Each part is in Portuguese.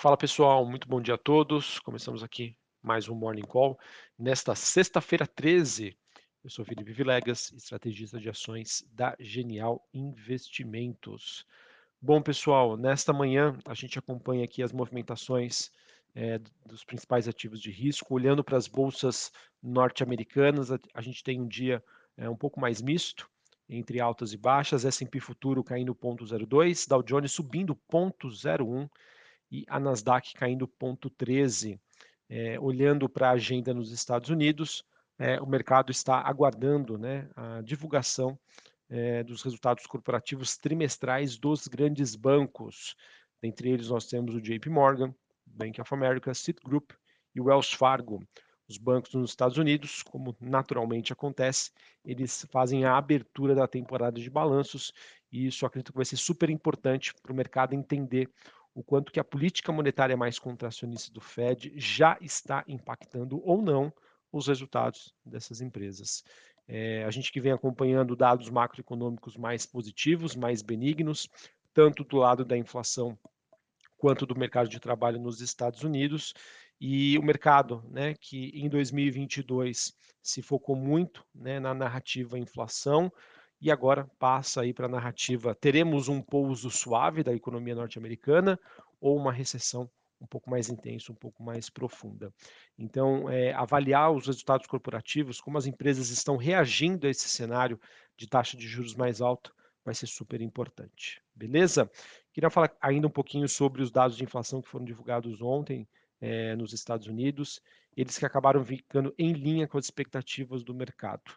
Fala pessoal, muito bom dia a todos. Começamos aqui mais um Morning Call. Nesta sexta-feira 13, eu sou Felipe Vilegas, estrategista de ações da Genial Investimentos. Bom pessoal, nesta manhã a gente acompanha aqui as movimentações é, dos principais ativos de risco, olhando para as bolsas norte-americanas, a, a, gente tem um dia é, um pouco mais misto, entre altas e baixas, S&P Futuro caindo 0,02, Dow Jones subindo 0,01, e a Nasdaq caindo 0,13. É, olhando para a agenda nos Estados Unidos, é, o mercado está aguardando né, a divulgação é, dos resultados corporativos trimestrais dos grandes bancos. Dentre eles, nós temos o JP Morgan, Bank of America, Citigroup e Wells Fargo. Os bancos nos Estados Unidos, como naturalmente acontece, eles fazem a abertura da temporada de balanços e isso acredito que vai ser super importante para o mercado entender o quanto que a política monetária mais contracionista do Fed já está impactando ou não os resultados dessas empresas. É, a gente que vem acompanhando dados macroeconômicos mais positivos, mais benignos, tanto do lado da inflação quanto do mercado de trabalho nos Estados Unidos, e o mercado, né, que em 2022 se focou muito né, na narrativa inflação, e agora passa aí para a narrativa: teremos um pouso suave da economia norte-americana ou uma recessão um pouco mais intensa, um pouco mais profunda. Então, é, avaliar os resultados corporativos, como as empresas estão reagindo a esse cenário de taxa de juros mais alta, vai ser super importante. Beleza? Queria falar ainda um pouquinho sobre os dados de inflação que foram divulgados ontem é, nos Estados Unidos, eles que acabaram ficando em linha com as expectativas do mercado.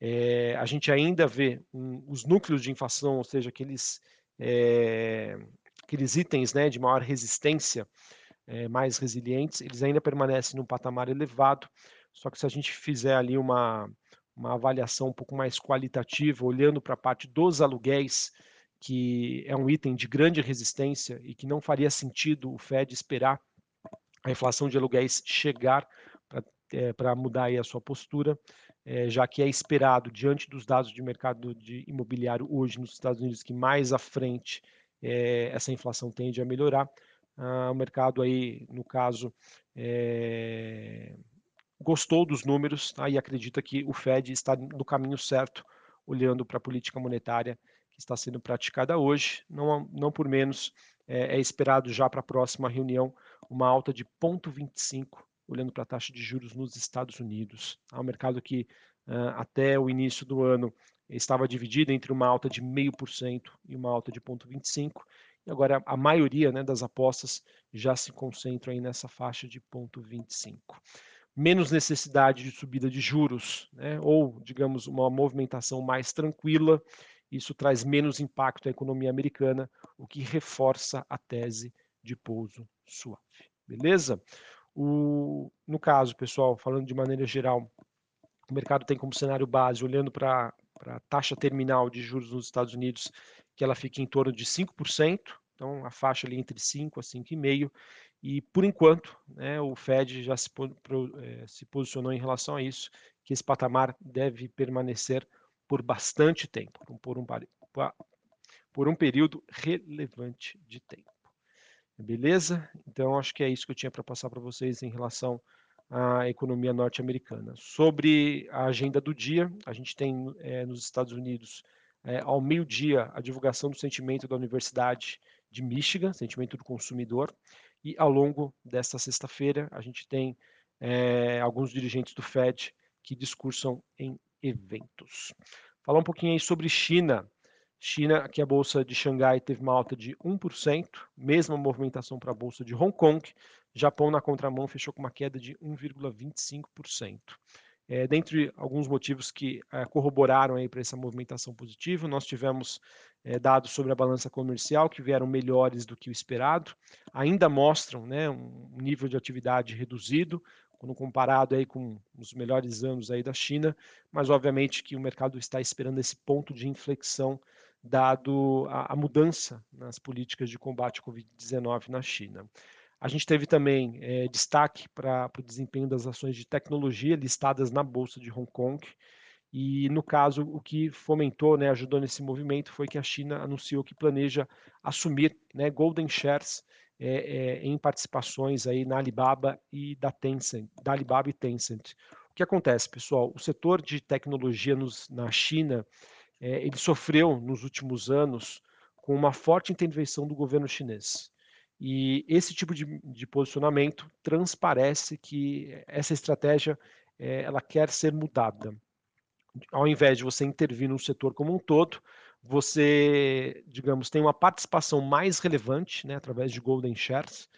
É, a gente ainda vê um, os núcleos de inflação, ou seja, aqueles, é, aqueles itens né, de maior resistência, é, mais resilientes, eles ainda permanecem num patamar elevado, só que se a gente fizer ali uma, uma avaliação um pouco mais qualitativa, olhando para a parte dos aluguéis, que é um item de grande resistência e que não faria sentido o Fed esperar a inflação de aluguéis chegar para mudar aí a sua postura é, já que é esperado, diante dos dados de mercado de imobiliário hoje nos Estados Unidos, que mais à frente é, essa inflação tende a melhorar, ah, o mercado aí, no caso, é, gostou dos números tá, e acredita que o Fed está no caminho certo, olhando para a política monetária que está sendo praticada hoje, não, não por menos, é, é esperado já para a próxima reunião uma alta de 0,25 olhando para a taxa de juros nos Estados Unidos. Há um mercado que até o início do ano estava dividido entre uma alta de 0,5% e uma alta de 0,25%, e agora a maioria né, das apostas já se concentram aí nessa faixa de 0,25%. Menos necessidade de subida de juros, né, ou, digamos, uma movimentação mais tranquila, isso traz menos impacto à economia americana, o que reforça a tese de pouso suave. Beleza? O, no caso, pessoal, falando de maneira geral, o mercado tem como cenário base, olhando para a taxa terminal de juros nos Estados Unidos, que ela fica em torno de 5%, então a faixa ali entre 5% a 5,5%, e por enquanto, né, o Fed já se, eh, se posicionou em relação a isso, que esse patamar deve permanecer por bastante tempo, por um, por um período relevante de tempo. Beleza? Então, acho que é isso que eu tinha para passar para vocês em relação à economia norte-americana. Sobre a agenda do dia, a gente tem é, nos Estados Unidos, é, ao meio-dia, a divulgação do sentimento da Universidade de Michigan, sentimento do consumidor, e ao longo desta sexta-feira, a gente tem é, alguns dirigentes do Fed que discursam em eventos. Falar um pouquinho aí sobre China. China, que a bolsa de Xangai teve uma alta de 1%, mesma movimentação para a bolsa de Hong Kong. Japão, na contramão, fechou com uma queda de 1,25%. É, dentre alguns motivos que é, corroboraram para essa movimentação positiva, nós tivemos é, dados sobre a balança comercial que vieram melhores do que o esperado, ainda mostram né, um nível de atividade reduzido, quando comparado aí com os melhores anos aí da China, mas obviamente que o mercado está esperando esse ponto de inflexão dado a, a mudança nas políticas de combate à Covid-19 na China. A gente teve também é, destaque para o desempenho das ações de tecnologia listadas na Bolsa de Hong Kong. E, no caso, o que fomentou, né, ajudou nesse movimento, foi que a China anunciou que planeja assumir né, Golden Shares é, é, em participações aí na Alibaba e da Tencent, da Alibaba e Tencent. O que acontece, pessoal? O setor de tecnologia nos, na China, é, ele sofreu nos últimos anos com uma forte intervenção do governo chinês. E esse tipo de, de posicionamento transparece que essa estratégia é, ela quer ser mudada. Ao invés de você intervir no setor como um todo, você, digamos, tem uma participação mais relevante, né, através de golden shares,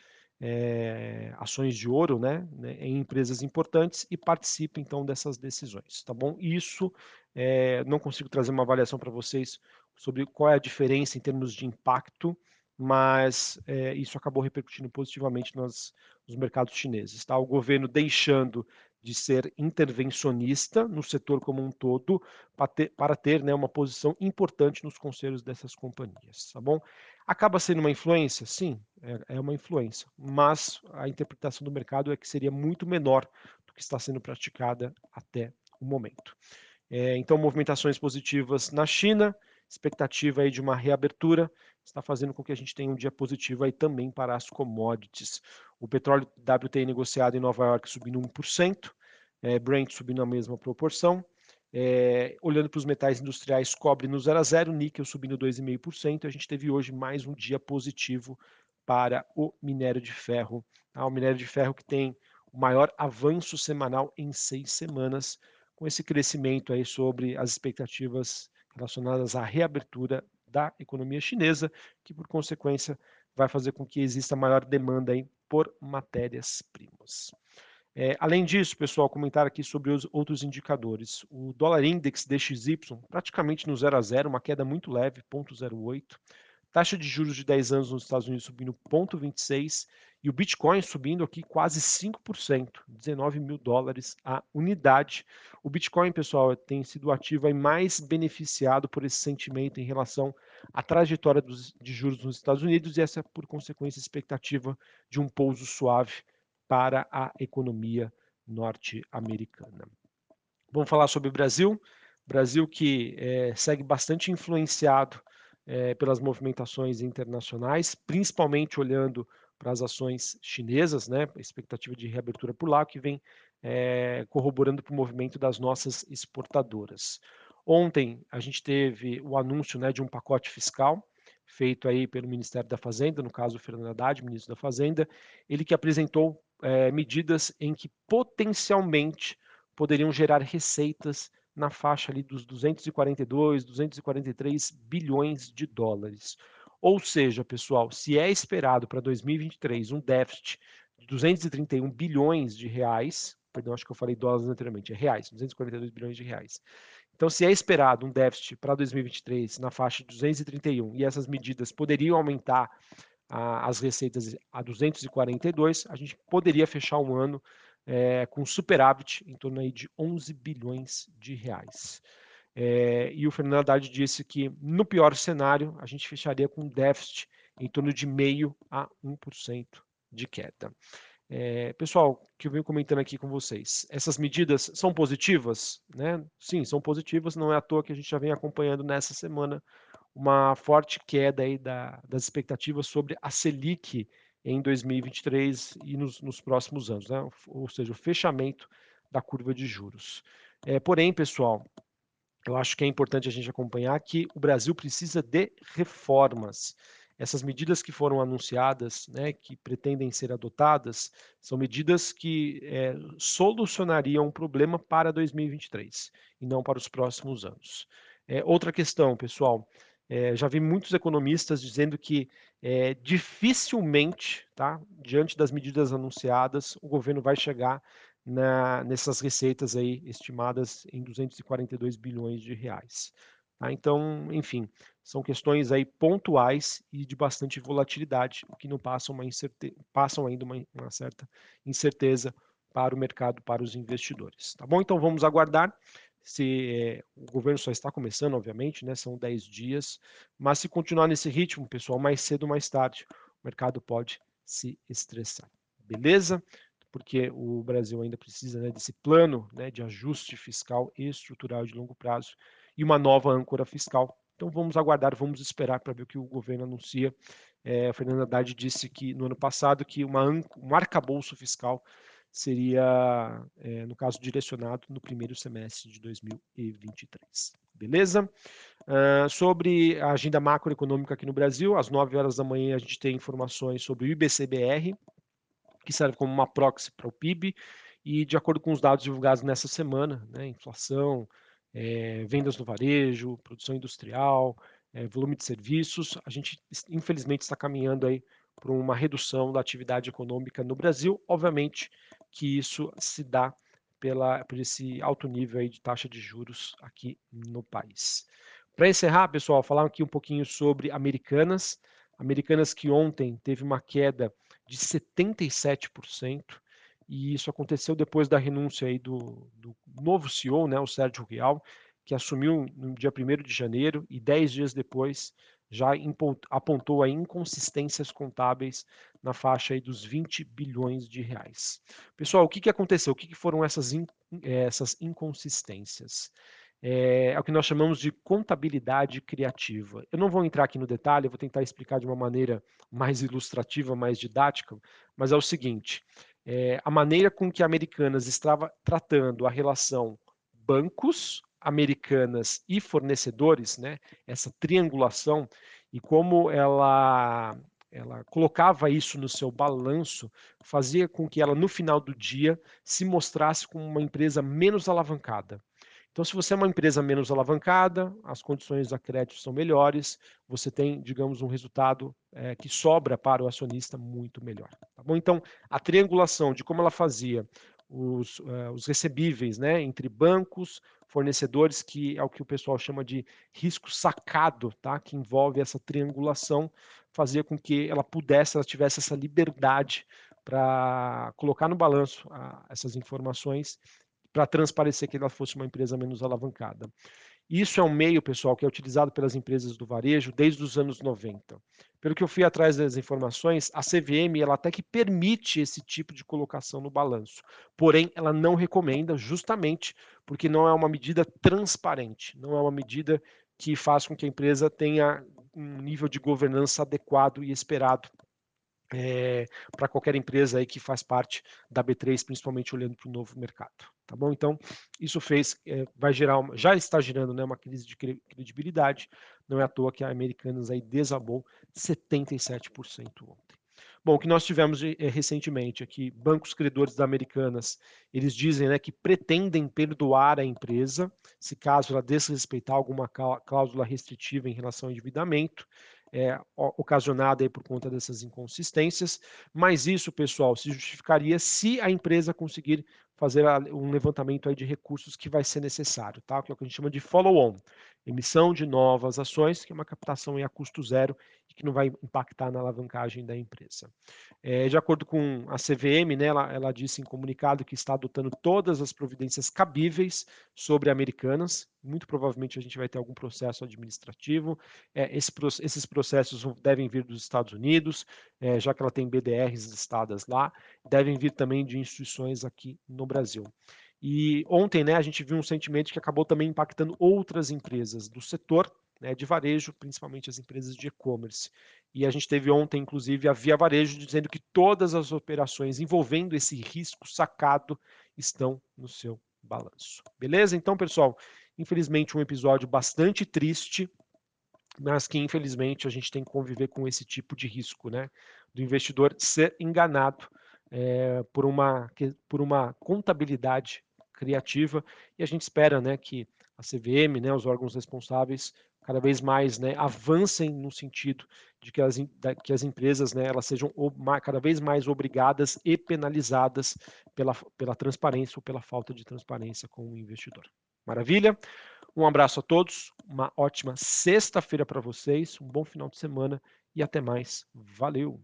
é, ações de ouro, né, né, em empresas importantes e participa então dessas decisões, tá bom? Isso é, não consigo trazer uma avaliação para vocês sobre qual é a diferença em termos de impacto, mas é, isso acabou repercutindo positivamente nos, nos mercados chineses, tá? O governo deixando de ser intervencionista no setor como um todo, para ter, para ter né, uma posição importante nos conselhos dessas companhias, tá bom? Acaba sendo uma influência? Sim, é, é uma influência, mas a interpretação do mercado é que seria muito menor do que está sendo praticada até o momento. É, então, movimentações positivas na China, expectativa aí de uma reabertura, está fazendo com que a gente tenha um dia positivo aí também para as commodities. O petróleo WTI negociado em Nova York subindo 1%, é, Brent subindo na mesma proporção. É, olhando para os metais industriais, cobre no 0 a 0, níquel subindo 2,5%. A gente teve hoje mais um dia positivo para o minério de ferro. Tá? O minério de ferro que tem o maior avanço semanal em seis semanas, com esse crescimento aí sobre as expectativas relacionadas à reabertura da economia chinesa, que por consequência vai fazer com que exista maior demanda aí por matérias-primas. É, além disso, pessoal, comentar aqui sobre os outros indicadores. O dólar index DXY praticamente no 0 a 0, uma queda muito leve, 0,08. Taxa de juros de 10 anos nos Estados Unidos subindo 0,26 e o Bitcoin subindo aqui quase 5%, 19 mil dólares a unidade. O Bitcoin, pessoal, tem sido ativo mais beneficiado por esse sentimento em relação à trajetória dos, de juros nos Estados Unidos e essa, por consequência, expectativa de um pouso suave para a economia norte-americana. Vamos falar sobre o Brasil. Brasil que é, segue bastante influenciado é, pelas movimentações internacionais, principalmente olhando para as ações chinesas, né, expectativa de reabertura por lá, que vem é, corroborando para o movimento das nossas exportadoras. Ontem a gente teve o anúncio né, de um pacote fiscal feito aí pelo Ministério da Fazenda, no caso o Fernando Haddad, ministro da Fazenda, ele que apresentou é, medidas em que potencialmente poderiam gerar receitas na faixa ali dos 242, 243 bilhões de dólares. Ou seja, pessoal, se é esperado para 2023 um déficit de 231 bilhões de reais, perdão, acho que eu falei dólares anteriormente, é reais, 242 bilhões de reais. Então, se é esperado um déficit para 2023 na faixa de 231 e essas medidas poderiam aumentar a, as receitas a 242, a gente poderia fechar um ano é, com superávit em torno aí de 11 bilhões de reais. É, e o Fernando Haddad disse que, no pior cenário, a gente fecharia com déficit em torno de meio a 1% de queda. É, pessoal, que eu venho comentando aqui com vocês, essas medidas são positivas? Né? Sim, são positivas, não é à toa que a gente já vem acompanhando nessa semana uma forte queda aí da, das expectativas sobre a Selic em 2023 e nos, nos próximos anos, né? ou seja, o fechamento da curva de juros. É, porém, pessoal, eu acho que é importante a gente acompanhar que o Brasil precisa de reformas. Essas medidas que foram anunciadas, né, que pretendem ser adotadas, são medidas que é, solucionariam um problema para 2023 e não para os próximos anos. É, outra questão, pessoal, é, já vi muitos economistas dizendo que é, dificilmente, tá, diante das medidas anunciadas, o governo vai chegar na, nessas receitas aí estimadas em 242 bilhões de reais. Tá? Então, enfim, são questões aí pontuais e de bastante volatilidade, o que não passam, uma passam ainda uma, uma certa incerteza para o mercado, para os investidores. Tá bom? Então vamos aguardar se é, o governo só está começando, obviamente, né, são 10 dias, mas se continuar nesse ritmo, pessoal, mais cedo ou mais tarde, o mercado pode se estressar. Beleza? Porque o Brasil ainda precisa né, desse plano né, de ajuste fiscal e estrutural de longo prazo e uma nova âncora fiscal Então vamos aguardar, vamos esperar para ver o que o governo anuncia. É, Fernando Haddad disse que no ano passado que uma, um arcabouço fiscal seria, é, no caso, direcionado no primeiro semestre de 2023. Beleza? Uh, sobre a agenda macroeconômica aqui no Brasil, às 9 horas da manhã a gente tem informações sobre o IBCBR, que serve como uma proxy para o PIB, e de acordo com os dados divulgados nessa semana, né, inflação, é, vendas no varejo, produção industrial, é, volume de serviços, a gente infelizmente está caminhando aí para uma redução da atividade econômica no Brasil, obviamente que isso se dá pela, por esse alto nível aí de taxa de juros aqui no país. Para encerrar, pessoal, falar aqui um pouquinho sobre Americanas. Americanas que ontem teve uma queda de 77%, e isso aconteceu depois da renúncia aí do, do novo CEO, né, o Sérgio Real, que assumiu no dia 1 de janeiro e 10 dias depois já apontou a inconsistências contábeis na faixa aí dos 20 bilhões de reais. Pessoal, o que, que aconteceu? O que, que foram essas, in, essas inconsistências? É, é, o que nós chamamos de contabilidade criativa. Eu não vou entrar aqui no detalhe, eu vou tentar explicar de uma maneira mais ilustrativa, mais didática, mas é o seguinte: é, a maneira com que a Americanas estava tratando a relação bancos, americanas e fornecedores, né, essa triangulação, e como ela, ela colocava isso no seu balanço, fazia com que ela, no final do dia, se mostrasse como uma empresa menos alavancada. Então, se você é uma empresa menos alavancada, as condições da crédito são melhores, você tem, digamos, um resultado é, que sobra para o acionista muito melhor. Tá bom? Então, a triangulação de como ela fazia os, uh, os recebíveis né, entre bancos, fornecedores, que é o que o pessoal chama de risco sacado, tá? que envolve essa triangulação, fazia com que ela pudesse, ela tivesse essa liberdade para colocar no balanço uh, essas informações para transparecer que ela fosse uma empresa menos alavancada. Isso é um meio, pessoal, que é utilizado pelas empresas do varejo desde os anos 90. Pelo que eu fui atrás das informações, a CVM ela até que permite esse tipo de colocação no balanço. Porém, ela não recomenda, justamente porque não é uma medida transparente, não é uma medida que faz com que a empresa tenha um nível de governança adequado e esperado é, para qualquer empresa aí que faz parte da B3, principalmente olhando para o novo mercado tá bom? Então, isso fez, é, vai gerar, uma, já está gerando né, uma crise de credibilidade, não é à toa que a Americanas aí desabou 77% ontem. Bom, o que nós tivemos é, recentemente aqui, bancos credores da Americanas, eles dizem né, que pretendem perdoar a empresa, se caso ela desrespeitar alguma cláusula restritiva em relação ao endividamento, é, ocasionada aí por conta dessas inconsistências, mas isso, pessoal, se justificaria se a empresa conseguir fazer um levantamento aí de recursos que vai ser necessário, tá? que é o que a gente chama de follow-on, emissão de novas ações, que é uma captação a custo zero e que não vai impactar na alavancagem da empresa. É, de acordo com a CVM, né, ela, ela disse em comunicado que está adotando todas as providências cabíveis sobre Americanas, muito provavelmente a gente vai ter algum processo administrativo, é, esse, esses processos devem vir dos Estados Unidos, é, já que ela tem BDRs listadas lá, devem vir também de instituições aqui no Brasil. E ontem, né, a gente viu um sentimento que acabou também impactando outras empresas do setor né, de varejo, principalmente as empresas de e-commerce. E a gente teve ontem, inclusive, a Via Varejo dizendo que todas as operações envolvendo esse risco sacado estão no seu balanço. Beleza? Então, pessoal, infelizmente um episódio bastante triste, mas que infelizmente a gente tem que conviver com esse tipo de risco, né? Do investidor ser enganado é, por, uma, por uma contabilidade criativa e a gente espera né, que a CVM, né, os órgãos responsáveis, cada vez mais né, avancem no sentido de que as, que as empresas né, elas sejam cada vez mais obrigadas e penalizadas pela, pela transparência ou pela falta de transparência com o investidor. Maravilha? Um abraço a todos, uma ótima sexta-feira para vocês, um bom final de semana e até mais. Valeu!